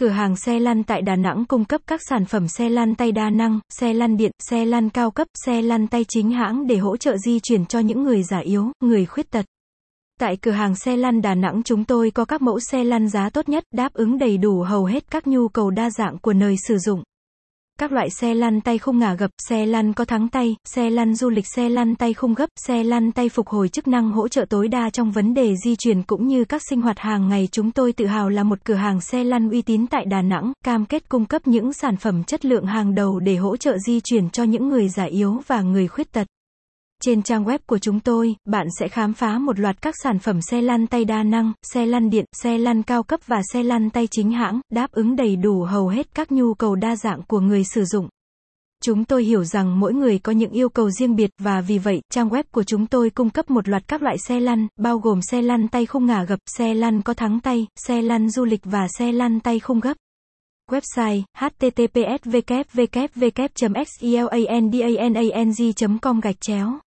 Cửa hàng xe lăn tại Đà Nẵng cung cấp các sản phẩm xe lăn tay đa năng, xe lăn điện, xe lăn cao cấp, xe lăn tay chính hãng để hỗ trợ di chuyển cho những người già yếu, người khuyết tật. Tại cửa hàng xe lăn Đà Nẵng chúng tôi có các mẫu xe lăn giá tốt nhất, đáp ứng đầy đủ hầu hết các nhu cầu đa dạng của nơi sử dụng. Các loại xe lăn tay không ngả gập, xe lăn có thắng tay, xe lăn du lịch, xe lăn tay không gấp, xe lăn tay phục hồi chức năng hỗ trợ tối đa trong vấn đề di chuyển cũng như các sinh hoạt hàng ngày. Chúng tôi tự hào là một cửa hàng xe lăn uy tín tại Đà Nẵng, cam kết cung cấp những sản phẩm chất lượng hàng đầu để hỗ trợ di chuyển cho những người già yếu và người khuyết tật. Trên trang web của chúng tôi, bạn sẽ khám phá một loạt các sản phẩm xe lăn tay đa năng, xe lăn điện, xe lăn cao cấp và xe lăn tay chính hãng, đáp ứng đầy đủ hầu hết các nhu cầu đa dạng của người sử dụng. Chúng tôi hiểu rằng mỗi người có những yêu cầu riêng biệt và vì vậy, trang web của chúng tôi cung cấp một loạt các loại xe lăn, bao gồm xe lăn tay không ngả gập, xe lăn có thắng tay, xe lăn du lịch và xe lăn tay không gấp. Website https www xelandanang com gạch chéo